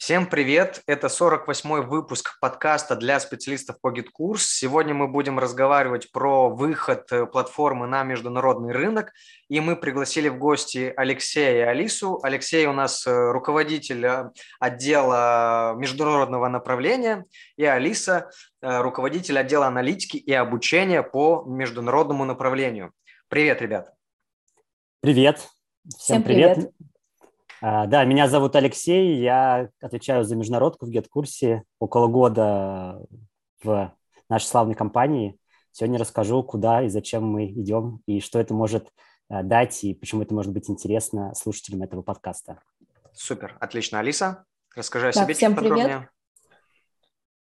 Всем привет! Это 48-й выпуск подкаста для специалистов по GitKurs. Сегодня мы будем разговаривать про выход э, платформы на международный рынок. И мы пригласили в гости Алексея и Алису. Алексей у нас э, руководитель э, отдела международного направления, и Алиса руководитель отдела аналитики и обучения по международному направлению. Привет, ребят! Привет! Всем, Всем привет! привет. А, да, меня зовут Алексей, я отвечаю за международку в GetCurse около года в нашей славной компании. Сегодня расскажу, куда и зачем мы идем, и что это может а, дать, и почему это может быть интересно слушателям этого подкаста. Супер, отлично. Алиса, расскажи о да, себе всем чуть подробнее. Привет.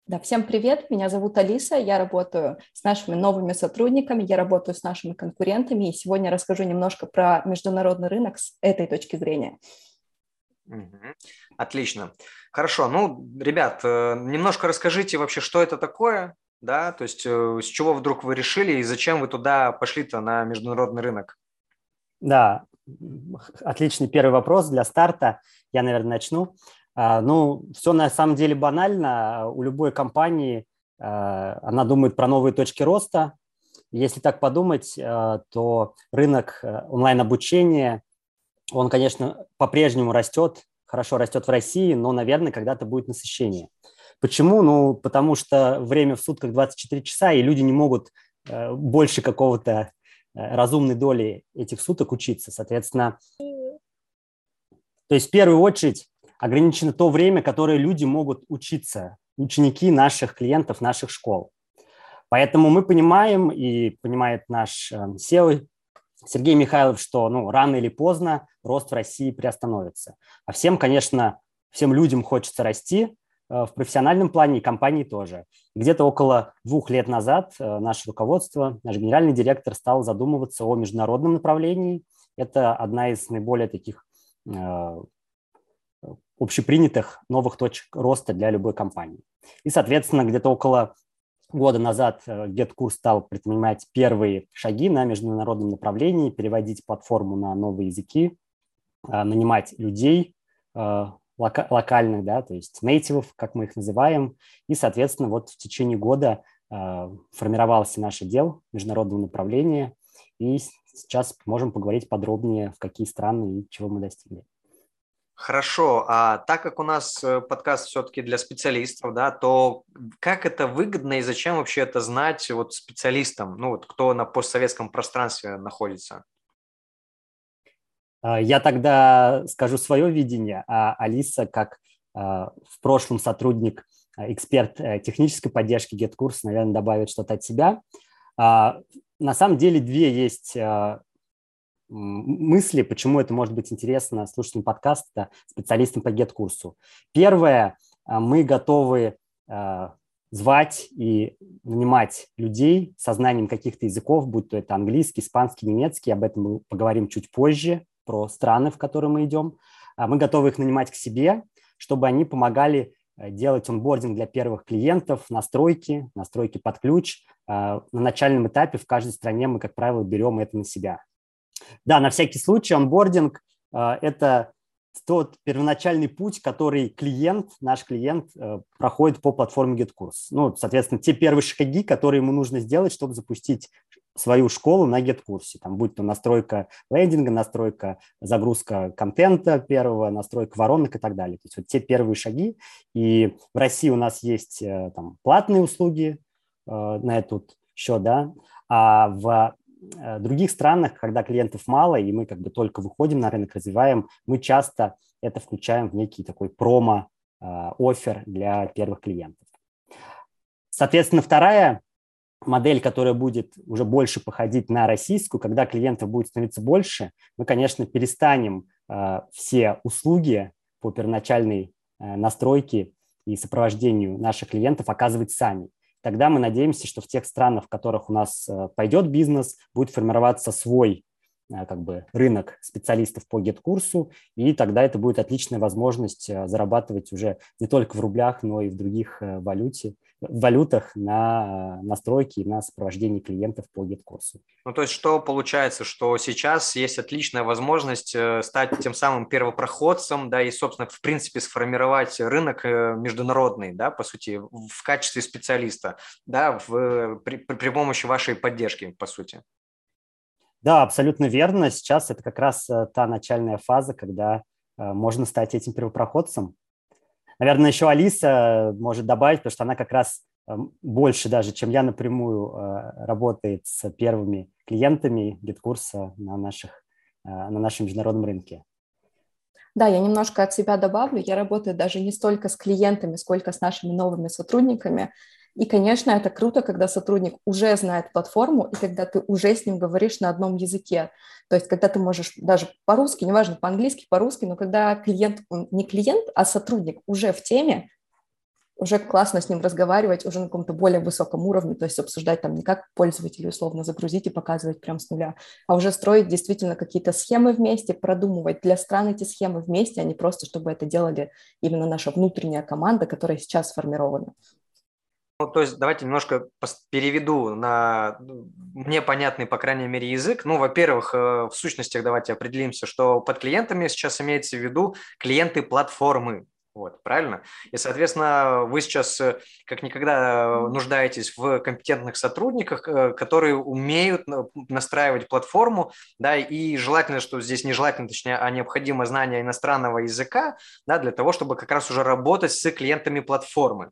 Да, всем привет, меня зовут Алиса, я работаю с нашими новыми сотрудниками, я работаю с нашими конкурентами, и сегодня расскажу немножко про международный рынок с этой точки зрения. Отлично. Хорошо. Ну, ребят, э, немножко расскажите вообще, что это такое, да, то есть э, с чего вдруг вы решили и зачем вы туда пошли-то на международный рынок? Да, отличный первый вопрос для старта. Я, наверное, начну. А, ну, все на самом деле банально. У любой компании а, она думает про новые точки роста. Если так подумать, а, то рынок э, онлайн-обучения он, конечно, по-прежнему растет, хорошо растет в России, но, наверное, когда-то будет насыщение. Почему? Ну, потому что время в сутках 24 часа, и люди не могут э, больше какого-то э, разумной доли этих суток учиться. Соответственно, то есть в первую очередь ограничено то время, которое люди могут учиться, ученики наших клиентов, наших школ. Поэтому мы понимаем, и понимает наш э, SEO Сергей Михайлов, что ну, рано или поздно рост в России приостановится. А всем, конечно, всем людям хочется расти э, в профессиональном плане, и компании тоже. Где-то около двух лет назад э, наше руководство, наш генеральный директор стал задумываться о международном направлении. Это одна из наиболее таких э, общепринятых новых точек роста для любой компании. И, соответственно, где-то около года назад GetCourse э, стал предпринимать первые шаги на международном направлении, переводить платформу на новые языки, э, нанимать людей э, лока- локальных, да, то есть нейтивов, как мы их называем, и, соответственно, вот в течение года формировался наш отдел международного направления, и сейчас можем поговорить подробнее, в какие страны и чего мы достигли. Хорошо, а так как у нас э, подкаст все-таки для специалистов, да, то как это выгодно и зачем вообще это знать вот специалистам, ну вот кто на постсоветском пространстве находится? А, я тогда скажу свое видение, а Алиса, как а, в прошлом сотрудник, а, эксперт э, технической поддержки GetCourse, наверное, добавит что-то от себя. На самом деле две есть мысли, почему это может быть интересно слушателям подкаста, специалистам по GET-курсу. Первое, а, мы готовы а, звать и нанимать людей со знанием каких-то языков, будь то это английский, испанский, немецкий, об этом мы поговорим чуть позже, про страны, в которые мы идем. А мы готовы их нанимать к себе, чтобы они помогали э, делать онбординг для первых клиентов, настройки, настройки под ключ. На начальном этапе в каждой стране мы, как правило, берем это на себя. Да, на всякий случай онбординг э, – это тот первоначальный путь, который клиент, наш клиент, э, проходит по платформе GetCourse. Ну, соответственно, те первые шаги, которые ему нужно сделать, чтобы запустить свою школу на GetCourse. Там будь то настройка лендинга, настройка, загрузка контента первого, настройка воронок и так далее. То есть вот те первые шаги. И в России у нас есть э, там платные услуги на этот счет, да, а в других странах, когда клиентов мало, и мы как бы только выходим на рынок, развиваем, мы часто это включаем в некий такой промо-офер для первых клиентов. Соответственно, вторая модель, которая будет уже больше походить на российскую, когда клиентов будет становиться больше, мы, конечно, перестанем э, все услуги по первоначальной э, настройке и сопровождению наших клиентов оказывать сами тогда мы надеемся, что в тех странах, в которых у нас э, пойдет бизнес, будет формироваться свой как бы рынок специалистов по GET-курсу, и тогда это будет отличная возможность зарабатывать уже не только в рублях, но и в других валюте, валютах на настройки и на сопровождение клиентов по GET-курсу. Ну, то есть что получается, что сейчас есть отличная возможность э, стать тем самым первопроходцем, да, и, собственно, в принципе, сформировать рынок э, международный, да, по сути, в качестве специалиста, да, в, при, при помощи вашей поддержки, по сути. Да, абсолютно верно. Сейчас это как раз э, та начальная фаза, когда можно стать этим первопроходцем, Наверное, еще Алиса может добавить, потому что она как раз эм, больше даже, чем я напрямую э, работает с первыми клиентами GetCourse а на, наших, э, на нашем международном рынке. Да, я немножко от себя добавлю. Я работаю даже не столько с клиентами, сколько с нашими новыми сотрудниками. И, конечно, это круто, когда сотрудник уже знает платформу, и когда ты уже с ним говоришь на одном языке. То есть, когда ты можешь даже по-русски, неважно, по-английски, по-русски, но когда клиент, не клиент, а сотрудник уже в теме, уже классно с ним разговаривать, уже на каком-то более высоком уровне, то есть обсуждать там не как пользователю условно загрузить и показывать прям с нуля, а уже строить действительно какие-то схемы вместе, продумывать для стран эти схемы вместе, а не просто, чтобы это делали именно наша внутренняя команда, которая сейчас сформирована. Ну, то есть давайте немножко переведу на ну, мне понятный, по крайней мере, язык. Ну, во-первых, э, в сущностях давайте определимся, что под клиентами сейчас имеется в виду клиенты платформы. Вот, правильно? И, соответственно, вы сейчас э, как никогда нуждаетесь в компетентных сотрудниках, э, которые умеют настраивать платформу, да, и желательно, что здесь нежелательно, точнее, а необходимо знание иностранного языка, да, для того, чтобы как раз уже работать с клиентами платформы.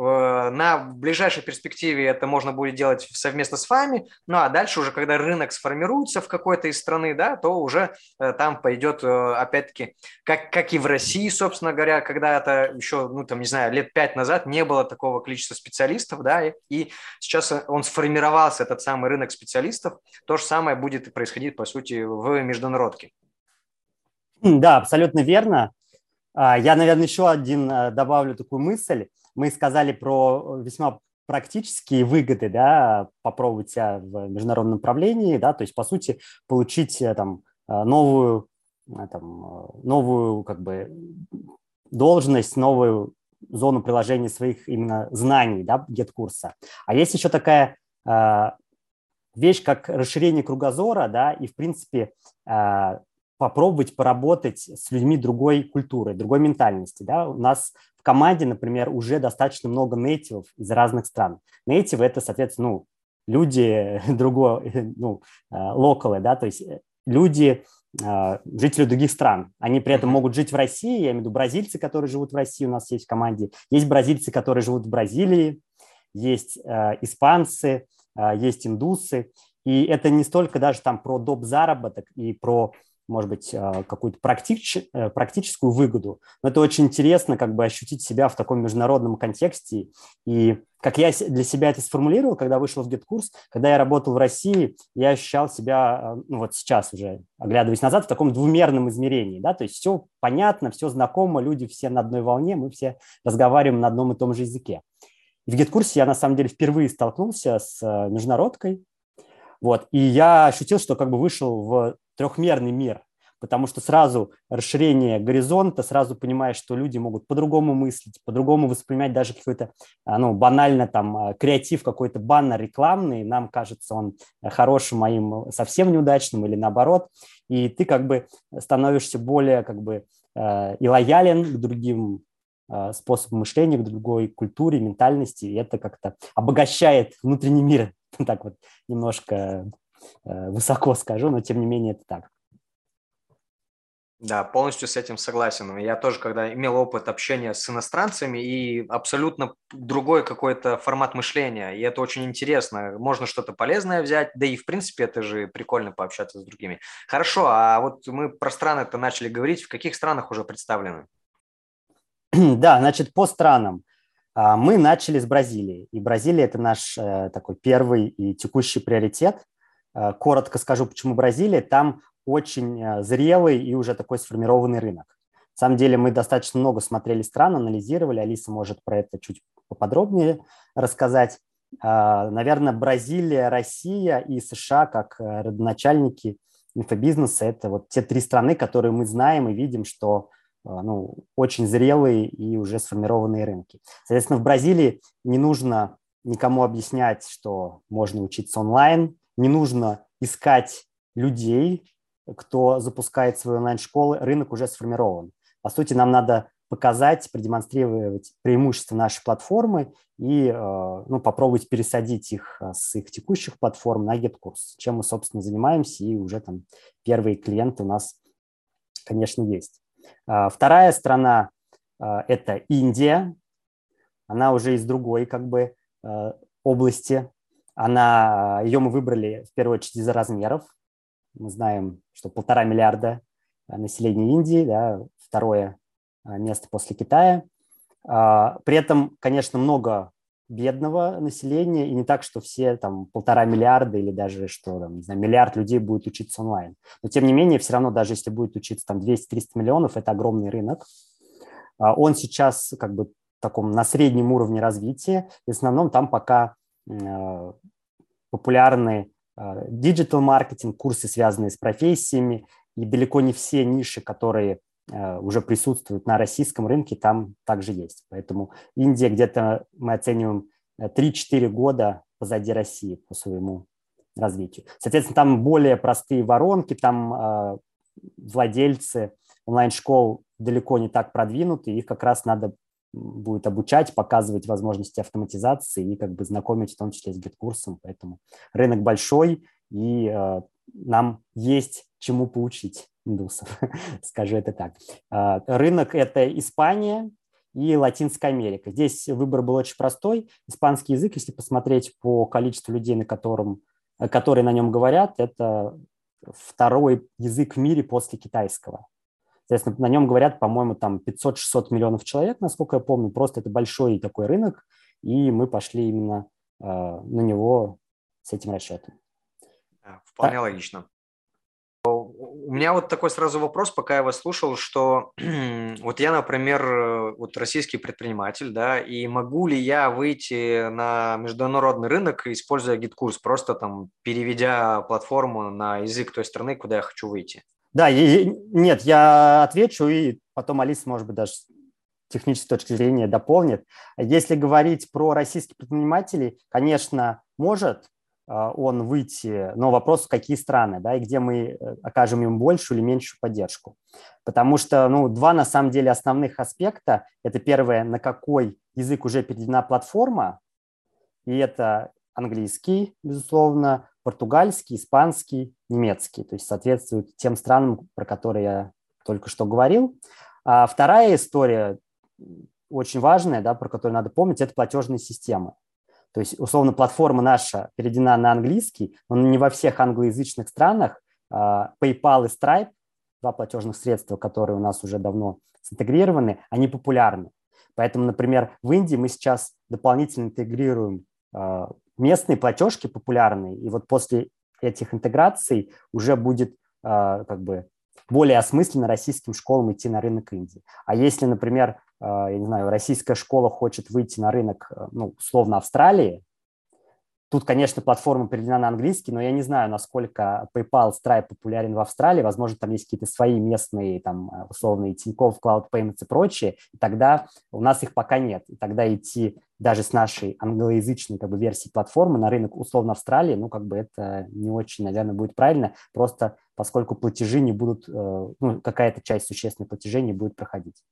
Э, на ближайшей перспективе это можно будет делать совместно с вами, ну а дальше уже, когда рынок сформируется в какой-то из страны, да, то уже э, там пойдет, э, опять-таки, как, как и в России, собственно говоря, когда это еще, ну там, не знаю, лет пять назад не было такого количества специалистов, да, и, и сейчас он сформировался, этот самый рынок специалистов, то же самое будет происходить, по сути, в международке. Да, абсолютно верно. А, я, наверное, еще один добавлю такую мысль мы сказали про весьма практические выгоды, да, попробовать себя в международном направлении, да, то есть, по сути, получить э, там э, новую, э, там, новую, как бы, должность, новую зону приложения своих именно знаний, да, гет-курса. А есть еще такая э, вещь, как расширение кругозора, да, и, в принципе, э, попробовать поработать с людьми другой культуры, другой ментальности. Да? У нас в команде, например, уже достаточно много нейтивов из разных стран. Нейтивы – это, соответственно, ну, люди другой, ну, локалы, да, то есть э, люди, а, жители других стран. Они при этом могут жить в России, я имею в виду бразильцы, которые живут в России, у нас есть в команде. Есть бразильцы, которые живут в Бразилии, есть э, испанцы, э, есть индусы. И это не столько даже там про доп. заработок и про может быть, а, какую-то практич, э, практическую выгоду. Но это очень интересно как бы ощутить себя в таком международном контексте. И как я для себя это сформулировал, когда вышел в GetCourse, когда я работал в России, я ощущал себя, а, ну вот сейчас уже, оглядываясь назад, в таком двумерном измерении. Да? То есть все понятно, все знакомо, люди все на одной волне, мы все разговариваем на одном и том же языке. В GetCourse я на самом деле впервые столкнулся с э, международкой, вот, и я ощутил, что как бы вышел в трехмерный мир, потому что сразу расширение горизонта, сразу понимаешь, что люди могут по-другому мыслить, по-другому воспринимать даже какой-то, а, ну, банально там а, креатив какой-то баннер рекламный, нам кажется он хорошим, моим совсем неудачным или наоборот, и ты как бы становишься более как бы э, и лоялен к другим э, способам мышления, к другой культуре, ментальности, и это как-то обогащает внутренний мир, так вот немножко Э, высоко скажу, но тем не менее это так. Да, полностью с этим согласен. Я тоже, когда имел опыт общения с иностранцами и абсолютно другой какой-то формат мышления, и это очень интересно. Можно что-то полезное взять, да и в принципе это же прикольно пообщаться с другими. Хорошо, а вот мы про страны-то начали говорить. В каких странах уже представлены? Да, значит, по странам. А, мы начали с Бразилии, и Бразилия – это наш э, такой первый и текущий приоритет – Э, коротко скажу, почему Бразилия. Там очень э, зрелый и уже такой сформированный рынок. На самом деле мы достаточно много смотрели стран, анализировали. Алиса может про это чуть поподробнее рассказать. Э, наверное, Бразилия, Россия и США как родоначальники инфобизнеса. Это вот те три страны, которые мы знаем и видим, что ну, очень зрелые и уже сформированные рынки. Соответственно, в Бразилии не нужно никому объяснять, что можно учиться онлайн, не нужно искать людей, кто запускает свои онлайн-школы, рынок уже сформирован. По сути, нам надо показать, продемонстрировать преимущества нашей платформы и э, ну, попробовать пересадить их э, с их текущих платформ на GetCourse, чем мы, собственно, занимаемся, и уже там первые клиенты у нас, конечно, есть. А, вторая страна э, – это Индия. Она уже из другой как бы области. Она, ее мы выбрали в первую очередь из-за размеров. Мы знаем, что полтора миллиарда населения Индии, да, второе а, место после Китая. А, при этом, конечно, много бедного населения, и не так, что все там полтора миллиарда или даже что там, не знаю, миллиард людей будет учиться онлайн. Но тем не менее, все равно, даже если будет учиться там 200-300 миллионов, это огромный рынок. А, он сейчас как бы таком на среднем уровне развития. В основном там пока популярны digital маркетинг, курсы, связанные с профессиями, и далеко не все ниши, которые Э, уже присутствуют на российском рынке, там также есть. Поэтому Индия где-то мы оцениваем 3-4 э, года позади России по своему развитию. Соответственно, там более простые воронки, там э, владельцы онлайн-школ далеко не так продвинуты, их как раз надо будет обучать, показывать возможности автоматизации и как бы знакомить в том числе с GetCourse ом. Поэтому рынок большой, и э, нам есть чему поучить индусов, скажу это так. А, рынок – это Испания и Латинская Америка. Здесь выбор был очень простой. Испанский язык, если посмотреть по количеству людей, на котором, которые на нем говорят, это второй язык в мире после китайского. Соответственно, на нем говорят, по-моему, там 500-600 миллионов человек, насколько я помню. Просто это большой такой рынок, и мы пошли именно э, на него с этим расчетом. вполне а, логично. У меня вот такой сразу вопрос, пока я вас слушал, что вот я, например, вот российский предприниматель, да, и могу ли я выйти на международный рынок, используя GetCourse, просто там переведя платформу на язык той страны, куда я хочу выйти? Да, и, нет, я отвечу, и потом Алиса, может быть, даже технической точки зрения дополнит. Если говорить про российских предпринимателей, конечно, может, а, он выйти, но вопрос, в какие страны, да, и где мы э, окажем им большую или меньшую поддержку. Потому что, ну, два, на самом деле, основных аспекта. Это первое, на какой язык уже переведена платформа, и это английский, безусловно, португальский, испанский, немецкий, то есть соответствует тем странам, про которые я только что говорил. А вторая история, очень важная, да, про которую надо помнить, это платежные системы. То есть, условно, платформа наша переведена на английский, но не во всех англоязычных странах а, PayPal и Stripe, два платежных средства, которые у нас уже давно синтегрированы, они популярны. Поэтому, например, в Индии мы сейчас дополнительно интегрируем а, местные платежки популярные, и вот после этих интеграций уже будет а, как бы более осмысленно российским школам идти на рынок Индии. А если, например, а, я не знаю, российская школа хочет выйти на рынок, э, ну, условно, Австралии, Тут, конечно, платформа переведена на английский, но я не знаю, насколько PayPal, Stripe популярен в Австралии. Возможно, там есть какие-то свои местные, там, условные Тинькофф, Cloud Payments и прочие. И тогда у нас их пока нет. И тогда идти даже с нашей англоязычной как бы, версии платформы на рынок условно Австралии, ну, как бы это не очень, наверное, будет правильно, просто поскольку платежи не будут, э, ну, какая-то часть существенных платежей не будет проходить.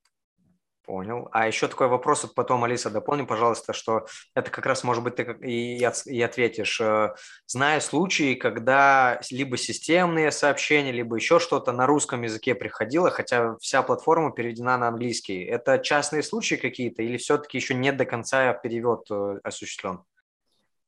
Понял. А еще такой вопрос, потом, Алиса, дополни, пожалуйста, что это как раз, может быть, ты и, и ответишь. Э, зная случаи, когда либо системные сообщения, либо еще что-то на русском языке приходило, хотя вся платформа переведена на английский, это частные случаи какие-то или все-таки еще нет до конца перевод э, осуществлен?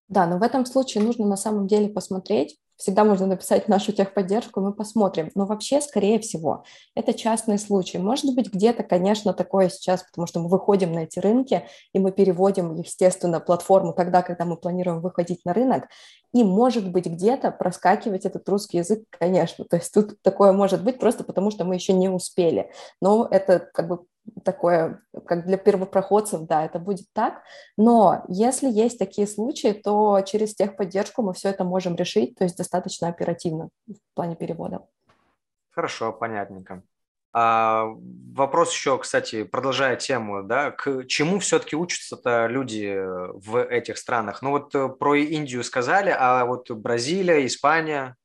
Да, но в этом случае нужно на самом деле посмотреть, всегда можно написать нашу техподдержку, мы посмотрим. Но вообще, скорее всего, это частный случай. Может быть, где-то, конечно, такое сейчас, потому что мы выходим на эти рынки, и мы переводим, естественно, платформу тогда, когда мы планируем выходить на рынок, и, может быть, где-то проскакивать этот русский язык, конечно. То есть тут такое может быть просто потому, что мы еще не успели. Но это как бы такое, как для первопроходцев, да, это будет так. Но если есть такие случаи, то через техподдержку мы все это можем решить, то есть достаточно оперативно в плане перевода. Хорошо, понятненько. А, вопрос еще, кстати, продолжая тему, да, к чему все-таки учатся-то люди в этих странах? Ну вот э, про Индию сказали, а вот Бразилия, Испания?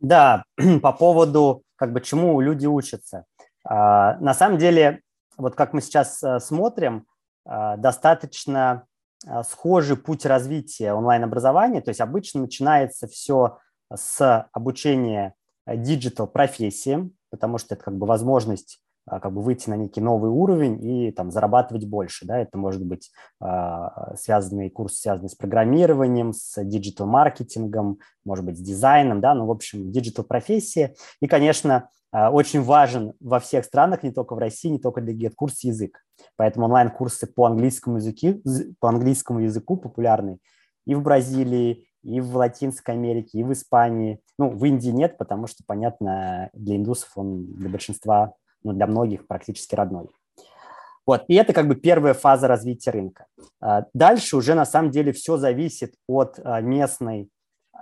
Да, по поводу, как бы, чему люди учатся. А, на самом деле, вот как мы сейчас э, смотрим, а, достаточно а, схожий путь развития онлайн-образования. То есть обычно начинается все с обучения digital профессиям, потому что это как бы возможность как бы выйти на некий новый уровень и там зарабатывать больше, да, это может быть э, связанный курс, связанный с программированием, с digital-маркетингом, может быть, с дизайном, да, ну, в общем, digital-профессия. И, конечно, э, очень важен во всех странах, не только в России, не только для GetCourse язык. Поэтому онлайн-курсы по английскому, языку, по английскому языку популярны и в Бразилии, и в Латинской Америке, и в Испании. Ну, в Индии нет, потому что, понятно, для индусов он для большинства, ну, для многих практически родной. Вот, и это как бы первая фаза развития рынка. А, дальше уже на самом деле все зависит от а, местной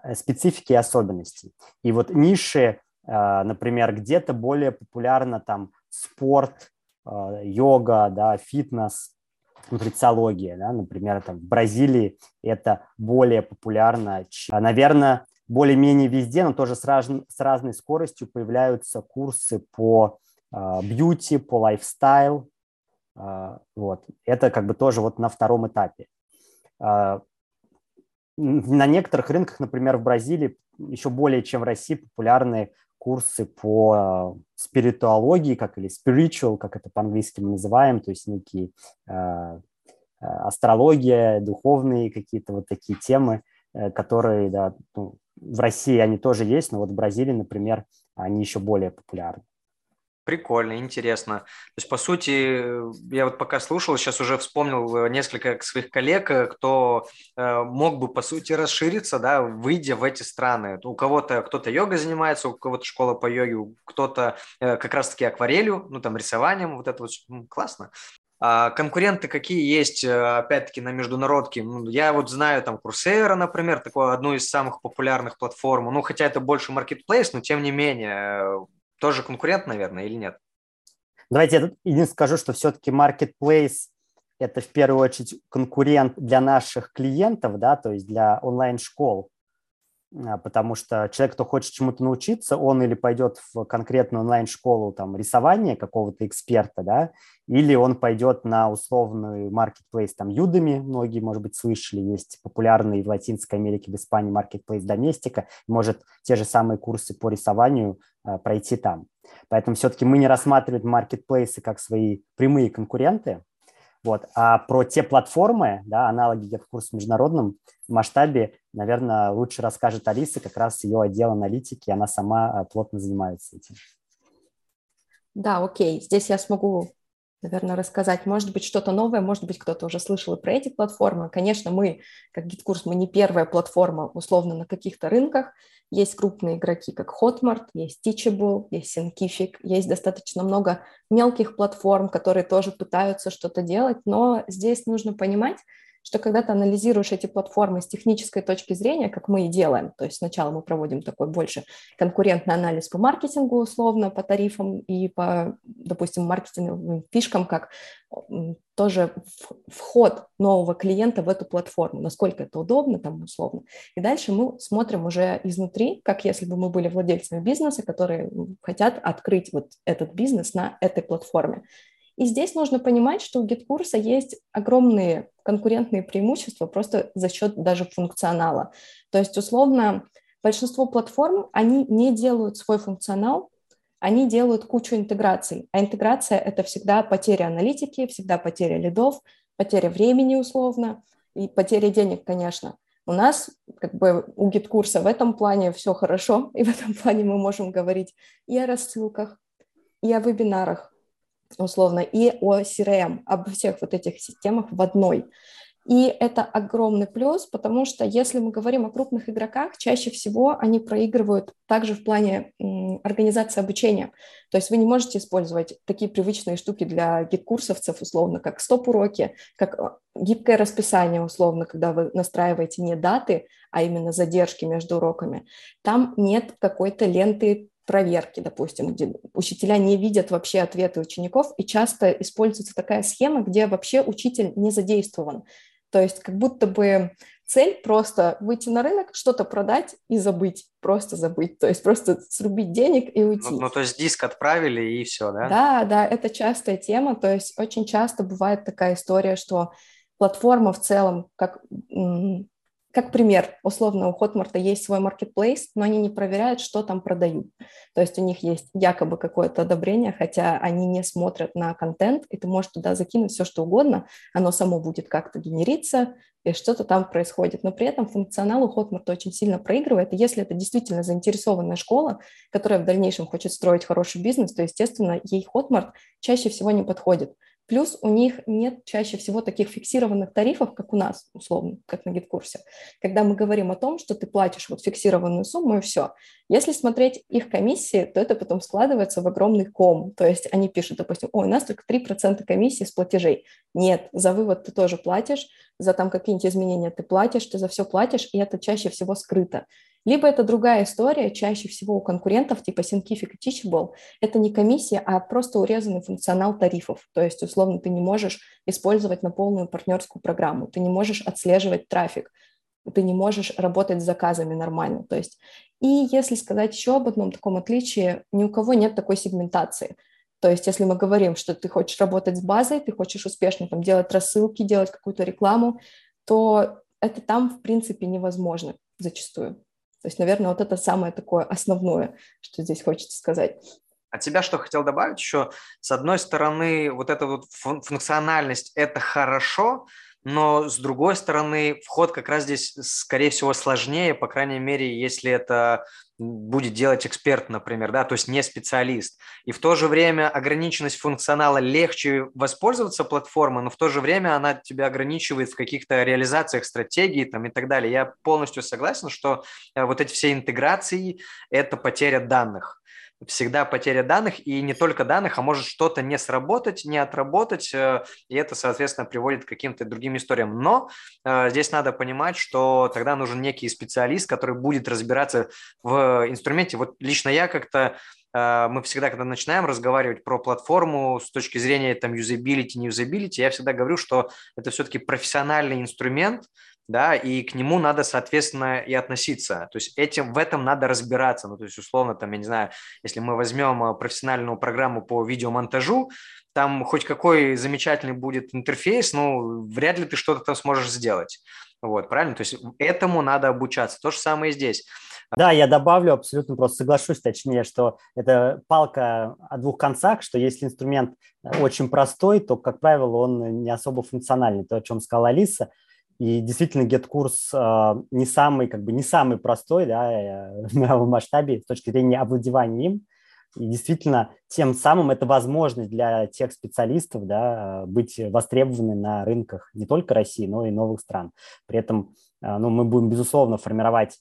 э, специфики и особенностей. И вот ниши, а, например, где-то более популярно там спорт, йога, да, фитнес, нутрициология, да, например, там, в Бразилии это более популярно. Наверное, более-менее везде, но тоже с, раз, с разной скоростью появляются курсы по бьюти, по лайфстайл. Э, вот. Это как бы тоже вот на втором этапе. Э, на некоторых рынках, например, в Бразилии, еще более чем в России, популярны курсы по спиритуологии, как или spiritual, как это по-английски мы называем, то есть некие астрология, духовные какие-то вот такие темы, э, которые, да, ну, в России они тоже есть, но вот в Бразилии, например, они еще более популярны. Прикольно, интересно. То есть, по сути, я вот пока слушал, сейчас уже вспомнил э, несколько своих коллег, э, кто э, мог бы, по сути, расшириться, да, выйдя в эти страны. У кого-то кто-то йога занимается, у кого-то школа по йоге, кто-то как раз-таки акварелью, ну, там, рисованием, вот это вот классно. А конкуренты какие есть, опять-таки, на международке? Ну, я вот знаю там Курсера, например, такое одну из самых популярных платформ. Ну, хотя это больше маркетплейс, но тем не менее, тоже конкурент, наверное, или нет? Давайте я единственное скажу, что все-таки marketplace – это в первую очередь конкурент для наших клиентов, да, то есть для онлайн-школ, потому что человек, кто хочет чему-то научиться, он или пойдет в конкретную онлайн-школу там, рисования какого-то эксперта, да, или он пойдет на условный marketplace, там, Udemy, многие, может быть, слышали, есть популярный в Латинской Америке, в Испании marketplace Domestika, может те же самые курсы по рисованию а, пройти там. Поэтому все-таки мы не рассматриваем маркетплейсы как свои прямые конкуренты, вот. А про те платформы, да, аналоги GetCourse в международном масштабе, наверное, лучше расскажет Алиса, как раз ее отдел аналитики, она сама а, плотно занимается этим. Да, окей. Здесь я смогу наверное, рассказать. Может быть, что-то новое, может быть, кто-то уже слышал и про эти платформы. Конечно, мы, как GitKurs, мы не первая платформа, условно, на каких-то рынках. Есть крупные игроки, как Hotmart, есть Teachable, есть Thinkific, есть достаточно много мелких платформ, которые тоже пытаются что-то делать, но здесь нужно понимать, что когда ты анализируешь эти платформы с технической точки зрения, как мы и делаем, то есть сначала мы проводим такой больше конкурентный анализ по маркетингу условно, по тарифам и по, допустим, маркетинговым фишкам, как тоже вход нового клиента в эту платформу, насколько это удобно там условно. И дальше мы смотрим уже изнутри, как если бы мы были владельцами бизнеса, которые хотят открыть вот этот бизнес на этой платформе. И здесь нужно понимать, что у GitKурса есть огромные конкурентные преимущества просто за счет даже функционала. То есть, условно, большинство платформ, они не делают свой функционал, они делают кучу интеграций. А интеграция — это всегда потеря аналитики, всегда потеря лидов, потеря времени условно и потеря денег, конечно. У нас, как бы у GetCourse а в этом плане все хорошо, и в этом плане мы можем говорить и о рассылках, и о вебинарах, условно, и о CRM, об всех вот этих системах в одной. И это огромный плюс, потому что если мы говорим о крупных игроках, чаще всего они проигрывают также в плане организации обучения. То есть вы не можете использовать такие привычные штуки для гид-курсовцев, условно, как стоп-уроки, как э, гибкое расписание, условно, когда вы настраиваете не даты, а именно задержки между уроками. Там нет какой-то ленты проверки, допустим, где учителя не видят вообще ответы учеников, и часто используется такая схема, где вообще учитель не задействован. То есть как будто бы цель просто выйти на рынок, что-то продать и забыть, просто забыть, то есть просто срубить денег и уйти. Ну, ну то есть диск отправили и все, да? Да, да, это частая тема, то есть очень часто бывает такая история, что платформа в целом, как как пример, условно, у Hotmart есть свой marketplace, но они не проверяют, что там продают. То есть у них есть якобы какое-то одобрение, хотя они не смотрят на контент, и ты можешь туда закинуть все, что угодно, оно само будет как-то генериться, и что-то там происходит. Но при этом функционал у Hotmart очень сильно проигрывает, и если это действительно заинтересованная школа, которая в дальнейшем хочет строить хороший бизнес, то, естественно, ей Hotmart чаще всего не подходит. Плюс у них нет чаще всего таких фиксированных тарифов, как у нас, условно, как на гид-курсе. Когда мы говорим о том, что ты платишь вот фиксированную сумму и все. Если смотреть их комиссии, то это потом складывается в огромный ком. То есть они пишут, допустим, ой, у нас только 3% комиссии с платежей. Нет, за вывод ты тоже платишь, за там какие-нибудь изменения ты платишь, ты за все платишь, и это чаще всего скрыто. Либо это другая история, чаще всего у конкурентов типа Thinkific и Teachable, это не комиссия, а просто урезанный функционал тарифов. То есть, условно, ты не можешь использовать на полную партнерскую программу, ты не можешь отслеживать трафик, ты не можешь работать с заказами нормально. То есть, и если сказать еще об одном таком отличии, ни у кого нет такой сегментации. То есть, если мы говорим, что ты хочешь работать с базой, ты хочешь успешно там делать рассылки, делать какую-то рекламу, то это там, в принципе, невозможно зачастую. То есть, наверное, вот это самое такое основное, что здесь хочется сказать. А тебя что хотел добавить еще? С одной стороны, вот эта вот функциональность – это хорошо, но с другой стороны, вход как раз здесь, скорее всего, сложнее, по крайней мере, если это будет делать эксперт, например, да, то есть не специалист. И в то же время ограниченность функционала легче воспользоваться платформой, но в то же время она тебя ограничивает в каких-то реализациях стратегии там, и так далее. Я полностью согласен, что э, вот эти все интеграции – это потеря данных всегда потеря данных, и не только данных, а может что-то не сработать, не отработать, э, и это, соответственно, приводит к каким-то другим историям. Но э, здесь надо понимать, что тогда нужен некий специалист, который будет разбираться в инструменте. Вот лично я как-то э, мы всегда, когда начинаем разговаривать про платформу с точки зрения там юзабилити, не юзабилити, я всегда говорю, что это все-таки профессиональный инструмент, да, и к нему надо, соответственно, и относиться. То есть этим, в этом надо разбираться. Ну, то есть, условно, там, я не знаю, если мы возьмем э, профессиональную программу по видеомонтажу, там хоть какой замечательный будет интерфейс, ну, вряд ли ты что-то там сможешь сделать. Вот, правильно? То есть этому надо обучаться. То же самое и здесь. Да, я добавлю, абсолютно просто соглашусь, точнее, что это палка о двух концах, что если инструмент э, очень простой, то, как правило, он не особо функциональный. То, о чем сказала Алиса – и действительно, GetCourse э, не самый, как бы не самый простой да, в масштабе с точки зрения овладевания им. И действительно, тем самым это возможность для тех специалистов да, быть востребованы на рынках не только России, но и новых стран. При этом э, ну, мы будем, безусловно, формировать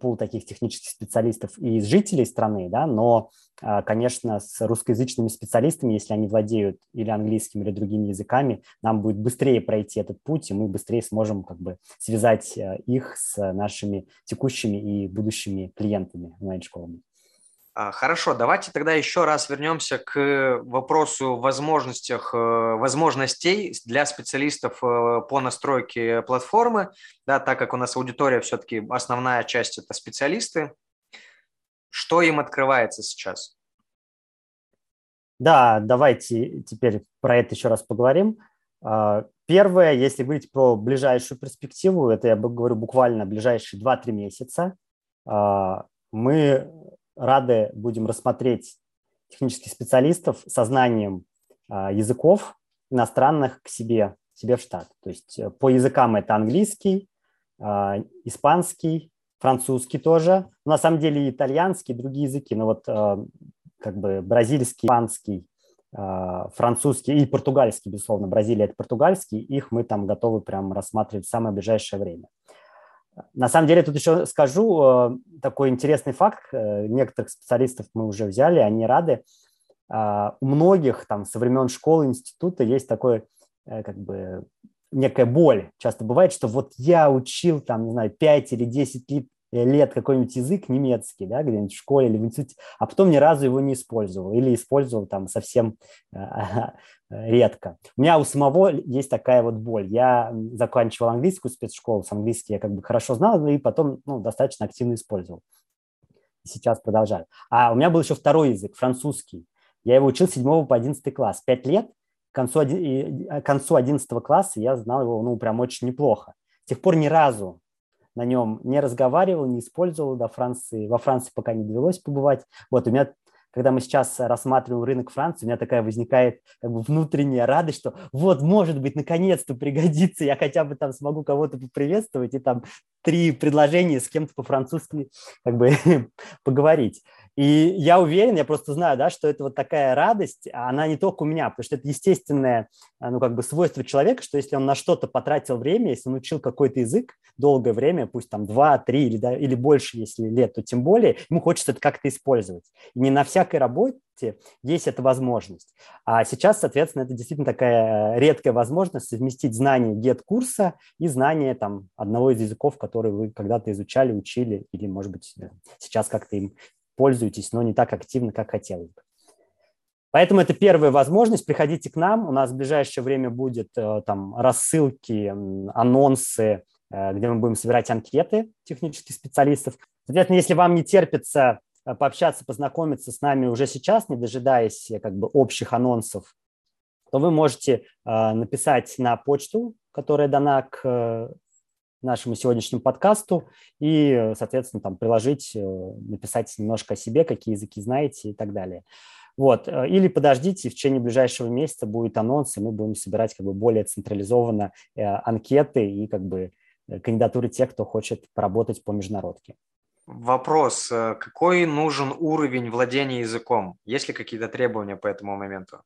пул таких технических специалистов и из жителей страны, да, но, а, конечно, с русскоязычными специалистами, если они владеют или английским, или другими языками, нам будет быстрее пройти этот путь, и мы быстрее сможем как бы связать э, их с нашими текущими и будущими клиентами онлайн-школами. А, хорошо, давайте тогда еще раз вернемся к вопросу возможностях, э, возможностей для специалистов э, по настройке платформы, да, так как у нас аудитория все-таки основная часть это специалисты. Что им открывается сейчас? Да, давайте теперь про это еще раз поговорим. А, первое, если говорить про ближайшую перспективу, это я говорю буквально ближайшие 2-3 месяца, а, мы рады будем рассмотреть технических специалистов со знанием а, языков иностранных к себе, себе в штат. То есть э, по языкам это английский, а, испанский, французский тоже. На самом деле итальянский, другие языки. Но вот а, как бы бразильский, испанский, французский и португальский, безусловно, Бразилия – это португальский, их мы там готовы прям рассматривать в самое ближайшее время. На самом деле тут еще скажу такой интересный факт. Некоторых специалистов мы уже взяли, они рады. У многих там со времен школы, института есть такой как бы некая боль. Часто бывает, что вот я учил там, не знаю, 5 или 10 лет, какой-нибудь язык немецкий, да, где-нибудь в школе или в институте, а потом ни разу его не использовал или использовал там совсем э, редко. У меня у самого есть такая вот боль. Я заканчивал английскую спецшколу, с английский я как бы хорошо знал, и потом ну, достаточно активно использовал. Сейчас продолжаю. А у меня был еще второй язык, французский. Я его учил с 7 по 11 класс. Пять лет – к концу, к концу 11 класса я знал его, ну, прям очень неплохо. С тех пор ни разу на нем не разговаривал, не использовал до Франции. Во Франции пока не довелось побывать. Вот у меня когда мы сейчас рассматриваем рынок Франции, у меня такая возникает как бы внутренняя радость, что вот, может быть, наконец-то пригодится, я хотя бы там смогу кого-то поприветствовать и там три предложения с кем-то по-французски как бы поговорить. И я уверен, я просто знаю, да, что это вот такая радость, она не только у меня, потому что это естественное, а, ну, как бы свойство человека, что если он на что-то потратил время, если он учил какой-то язык долгое время, пусть там два, три или, да, или больше, если лет, то тем более ему хочется это как-то использовать. И не на всякой работе есть эта возможность. А сейчас, соответственно, это действительно такая редкая возможность совместить знания гет-курса и знания там, одного из языков, который вы когда-то изучали, учили, или, может быть, сейчас как-то им пользуетесь, но не так активно, как хотелось бы. Поэтому это первая возможность. Приходите к нам. У нас в ближайшее время будет э, там рассылки, анонсы, э, где мы будем собирать анкеты технических специалистов. Соответственно, если вам не терпится э, пообщаться, познакомиться с нами уже сейчас, не дожидаясь как бы общих анонсов, то вы можете написать на почту, которая дана к нашему сегодняшнему подкасту и, соответственно, там приложить, э, написать немножко о себе, какие языки знаете и так далее. Вот. Э, или подождите, в течение ближайшего месяца будет анонс, и мы будем собирать как бы более централизованно э, анкеты и как бы кандидатуры тех, кто хочет поработать по международке. Вопрос. Какой нужен уровень владения языком? Есть ли какие-то требования по этому моменту?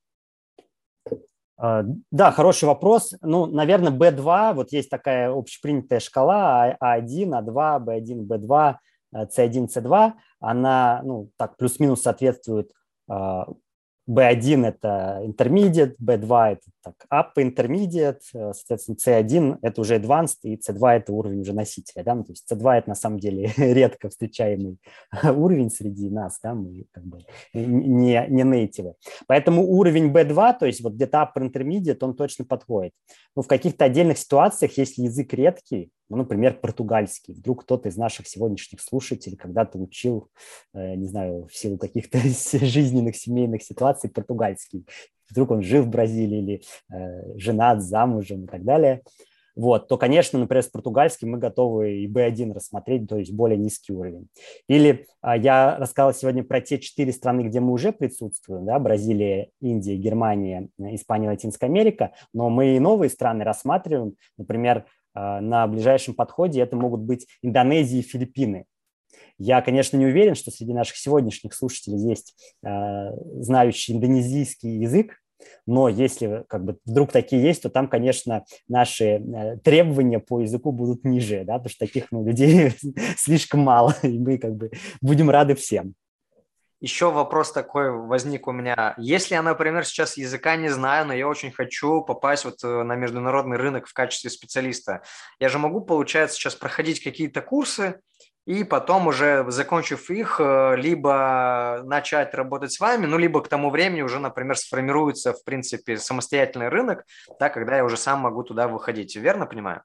А, да, хороший вопрос. Ну, наверное, B2, вот есть такая общепринятая шкала А1, А2, B1, B2, C1, C2. Она, ну, так плюс-минус соответствует а, B1 – это intermediate, B2 – это так, up intermediate, э, соответственно, C1 – это уже advanced, и C2 – это уровень уже носителя. Да? Ну, то есть C2 – это на самом деле редко встречаемый уровень среди нас, да? мы как бы не, не native. Поэтому уровень B2, то есть вот где-то upper intermediate, он точно подходит. Но в каких-то отдельных ситуациях, если язык редкий, ну, например, португальский. Вдруг кто-то из наших сегодняшних слушателей когда-то учил, э, не знаю, в силу каких-то жизненных, семейных ситуаций португальский. Вдруг он жил в Бразилии или э, женат, замужем и так далее. Вот, то, конечно, например, с португальским мы готовы и B1 рассмотреть, то есть более низкий уровень. Или а, я рассказал сегодня про те четыре страны, где мы уже присутствуем, да, Бразилия, Индия, Германия, Испания, Латинская Америка, но мы и новые страны рассматриваем, например, на ближайшем подходе это могут быть Индонезия и Филиппины. Я, конечно, не уверен, что среди наших сегодняшних слушателей есть э, знающий индонезийский язык, но если как бы вдруг такие есть, то там, конечно, наши э, требования по языку будут ниже, да, потому что таких ну, людей слишком мало, и мы как бы будем рады всем. Еще вопрос такой возник у меня. Если я, например, сейчас языка не знаю, но я очень хочу попасть вот э, на международный рынок в качестве специалиста, я же могу, получается, сейчас проходить какие-то курсы, и потом уже, закончив их, э, либо начать работать с вами, ну, либо к тому времени уже, например, сформируется, в принципе, самостоятельный рынок, да, когда я уже сам могу туда выходить. Верно понимаю?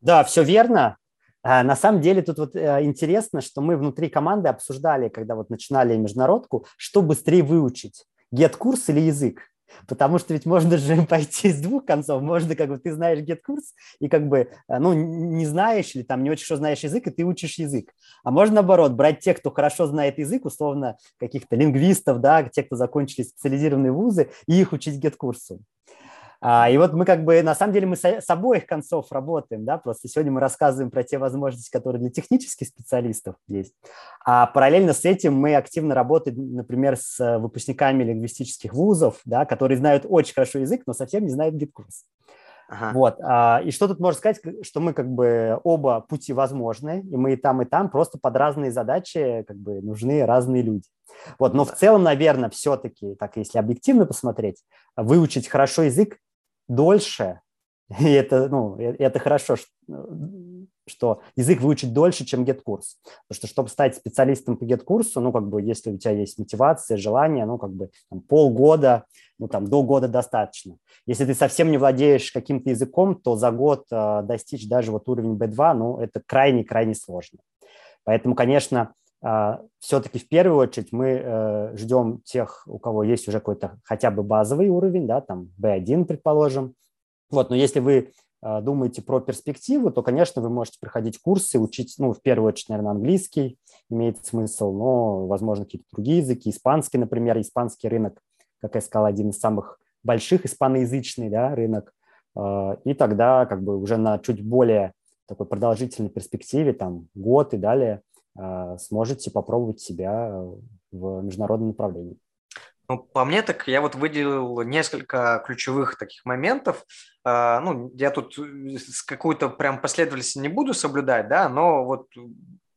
Да, все верно. А, на самом деле тут вот э, интересно, что мы внутри команды обсуждали, когда вот начинали международку, что быстрее выучить, get-курс или язык. Потому что ведь можно же пойти с двух концов. Можно, как бы, ты знаешь get-курс и как бы, э, ну, не знаешь или там не очень хорошо знаешь язык, и ты учишь язык. А можно, наоборот, брать тех, кто хорошо знает язык, условно, каких-то лингвистов, да, те, кто закончили специализированные вузы, и их учить get-курсу. А, и вот мы как бы, на самом деле, мы с, с обоих концов работаем, да, просто сегодня мы рассказываем про те возможности, которые для технических специалистов есть. А параллельно с этим мы активно работаем, например, с выпускниками лингвистических вузов, да, которые знают очень хорошо язык, но совсем не знают GetCourse. Ага. Вот. А, и что тут можно сказать, что мы как бы оба пути возможны, и мы и там, и там, просто под разные задачи как бы нужны разные люди. Вот. Но в целом, наверное, все-таки, так если объективно посмотреть, выучить хорошо язык дольше, и это, ну, это хорошо, что язык выучить дольше, чем get-курс. Потому что, чтобы стать специалистом по get-курсу, ну, как бы, если у тебя есть мотивация, желание, ну, как бы, там, полгода, ну, там, до года достаточно. Если ты совсем не владеешь каким-то языком, то за год э, достичь даже вот уровень B2, ну, это крайне-крайне сложно. Поэтому, конечно, все-таки в первую очередь мы э, ждем тех, у кого есть уже какой-то хотя бы базовый уровень, да, там B1, предположим. Вот, но если вы э, думаете про перспективу, то, конечно, вы можете проходить курсы, учить, ну, в первую очередь, наверное, английский имеет смысл, но, возможно, какие-то другие языки, испанский, например, испанский рынок, как я сказал, один из самых больших испаноязычный да, рынок, э, и тогда как бы уже на чуть более такой продолжительной перспективе, там год и далее, сможете попробовать себя в международном направлении. Ну, по мне так я вот выделил несколько ключевых таких моментов. Э, ну, я тут какую-то прям последовательность не буду соблюдать, да, но вот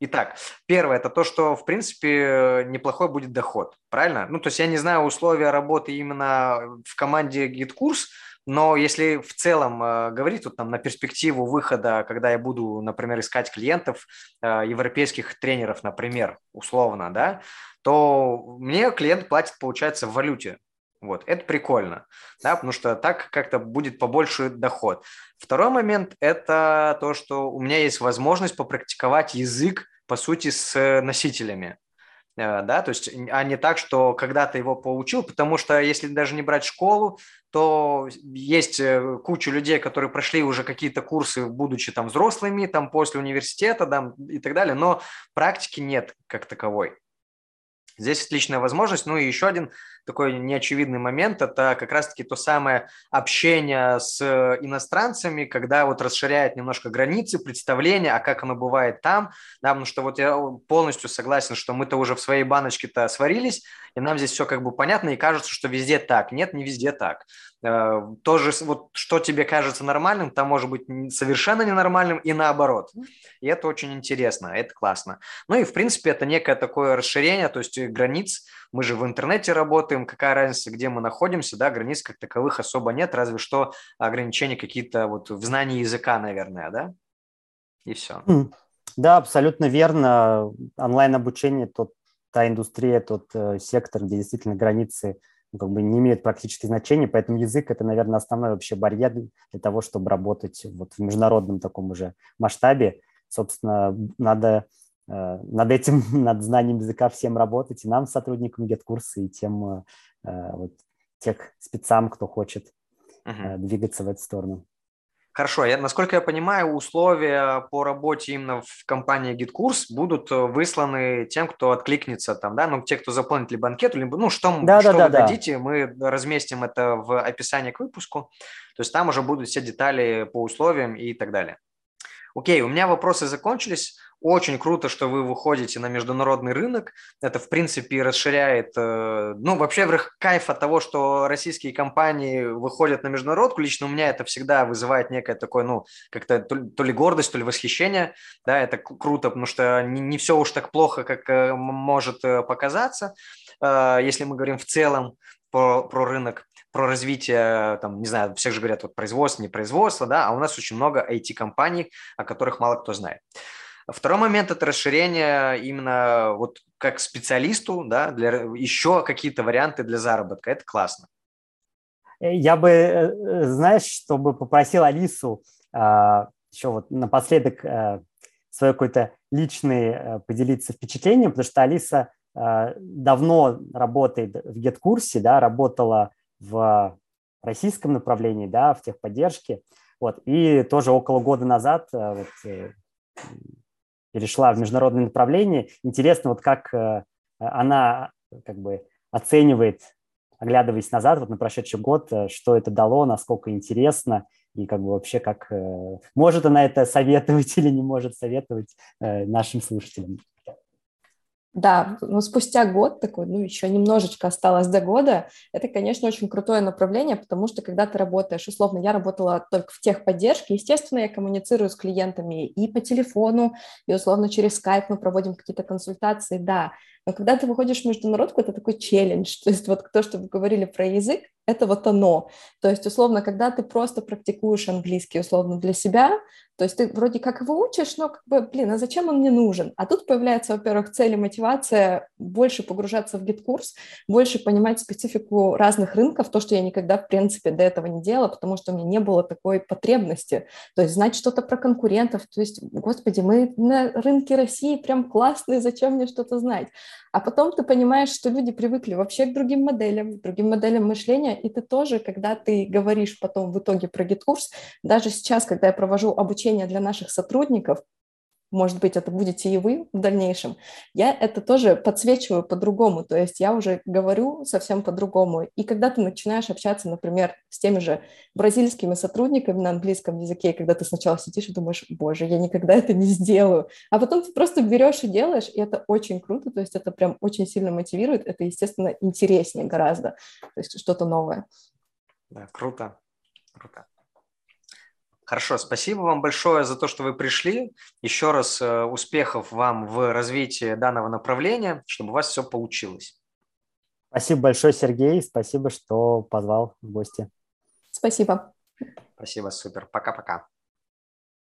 Итак, первое – это то, что, в принципе, неплохой будет доход, правильно? Ну, то есть я не знаю условия работы именно в команде GitKurs, но если в целом э, говорить вот там на перспективу выхода, когда я буду, например, искать клиентов, э, европейских тренеров, например, условно, да, то мне клиент платит, получается, в валюте. Вот, это прикольно, да, потому что так как-то будет побольше доход. Второй момент – это то, что у меня есть возможность попрактиковать язык, по сути, с носителями. Э, да, то есть, а не так, что когда-то его поучил, потому что если даже не брать школу, то есть э, куча людей, которые прошли уже какие-то курсы, будучи там взрослыми, там после университета там, и так далее, но практики нет как таковой. Здесь отличная возможность. Ну и еще один такой неочевидный момент – это как раз-таки то самое общение с иностранцами, когда вот расширяет немножко границы, представления, а как оно бывает там. Да, потому что вот я полностью согласен, что мы-то уже в своей баночке-то сварились, и нам здесь все как бы понятно, и кажется, что везде так. Нет, не везде так. Э, тоже вот что тебе кажется нормальным, там может быть совершенно ненормальным и наоборот. И это очень интересно, это классно. Ну и в принципе это некое такое расширение, то есть границ. Мы же в интернете работаем, какая разница, где мы находимся, да, границ как таковых особо нет, разве что ограничения какие-то вот в знании языка, наверное, да, и все. Да, абсолютно верно. Онлайн-обучение тот та индустрия, тот э, сектор, где действительно границы как бы не имеют практически значения, поэтому язык – это, наверное, основной вообще барьер для того, чтобы работать вот в международном таком уже масштабе. Собственно, надо э, над этим, над знанием языка всем работать, и нам, сотрудникам GetKурса, и тем э, вот, тех спецам, кто хочет uh-huh. двигаться в эту сторону. Хорошо, я, насколько я понимаю, условия по работе именно в компании GitKurs будут э, высланы тем, кто откликнется там, да, ну, те, кто заполнит либо анкету, либо, ну, что, да, что да, вы да, дадите, да. мы разместим это в описании к выпуску, то есть там уже будут все детали по условиям и так далее. Окей, у меня вопросы закончились. Очень круто, что вы выходите на международный рынок. Это, в принципе, расширяет, э, ну, вообще, кайф от того, что российские компании выходят на международку. Лично у меня это всегда вызывает некое такое, ну, как-то то ли гордость, то ли восхищение. Да, это круто, потому что не, все уж так плохо, как э, может э, показаться, если мы говорим в целом про, про рынок про развитие, там, не знаю, все же говорят, вот производство, не производство, да, а у нас очень много IT-компаний, о которых мало кто знает. Второй момент – это расширение именно вот как специалисту, да, для еще какие-то варианты для заработка. Это классно. Э, я бы, э, знаешь, чтобы попросил Алису а, еще вот напоследок э, свой какой-то личный поделиться впечатлением, потому что Алиса давно работает в GetKурсе, да, работала в российском направлении, да, в техподдержке. Вот, и тоже около года назад э, вот, перешла в международное направление. Интересно, вот как э, она как бы оценивает оглядываясь назад, вот на прошедший год, э, что это дало, насколько интересно, и как бы вообще как э, может она это советовать или не может советовать нашим слушателям. Да, но спустя год такой, ну, еще немножечко осталось до года, это, конечно, очень крутое направление, потому что когда ты работаешь, условно, я работала только в техподдержке, естественно, я коммуницирую с клиентами и по телефону, и, условно, через скайп мы проводим какие-то консультации, да, но когда ты выходишь в международку, это такой челлендж, то есть вот то, что вы говорили про язык, это вот оно. То есть, условно, когда ты просто практикуешь английский, условно, для себя, то есть ты вроде как его учишь, но как бы, блин, а зачем он мне нужен? А тут появляется, во-первых, цель и мотивация больше погружаться в GetCourse, больше понимать специфику разных рынков, то, что я никогда, в принципе, до этого не делала, потому что у меня не было такой потребности. То есть знать что-то про конкурентов, то есть, господи, мы на рынке России прям классные, зачем мне что-то знать? А потом ты понимаешь, что люди привыкли вообще к другим моделям, к другим моделям мышления, и ты тоже, когда ты говоришь потом в итоге про GetCourse, даже сейчас, когда я провожу обучение для наших сотрудников, может быть, это будете и вы в дальнейшем, я это тоже подсвечиваю по-другому, то есть я уже говорю совсем по-другому. И когда ты начинаешь общаться, например, с теми же бразильскими сотрудниками на английском языке, когда ты сначала сидишь и думаешь, боже, я никогда это не сделаю, а потом ты просто берешь и делаешь, и это очень круто, то есть это прям очень сильно мотивирует, это, естественно, интереснее гораздо, то есть что-то новое. Да, круто, круто. Хорошо, спасибо вам большое за то, что вы пришли. Еще раз э, успехов вам в развитии данного направления, чтобы у вас все получилось. Спасибо большое, Сергей. Спасибо, что позвал в гости. Спасибо. Спасибо, супер. Пока-пока.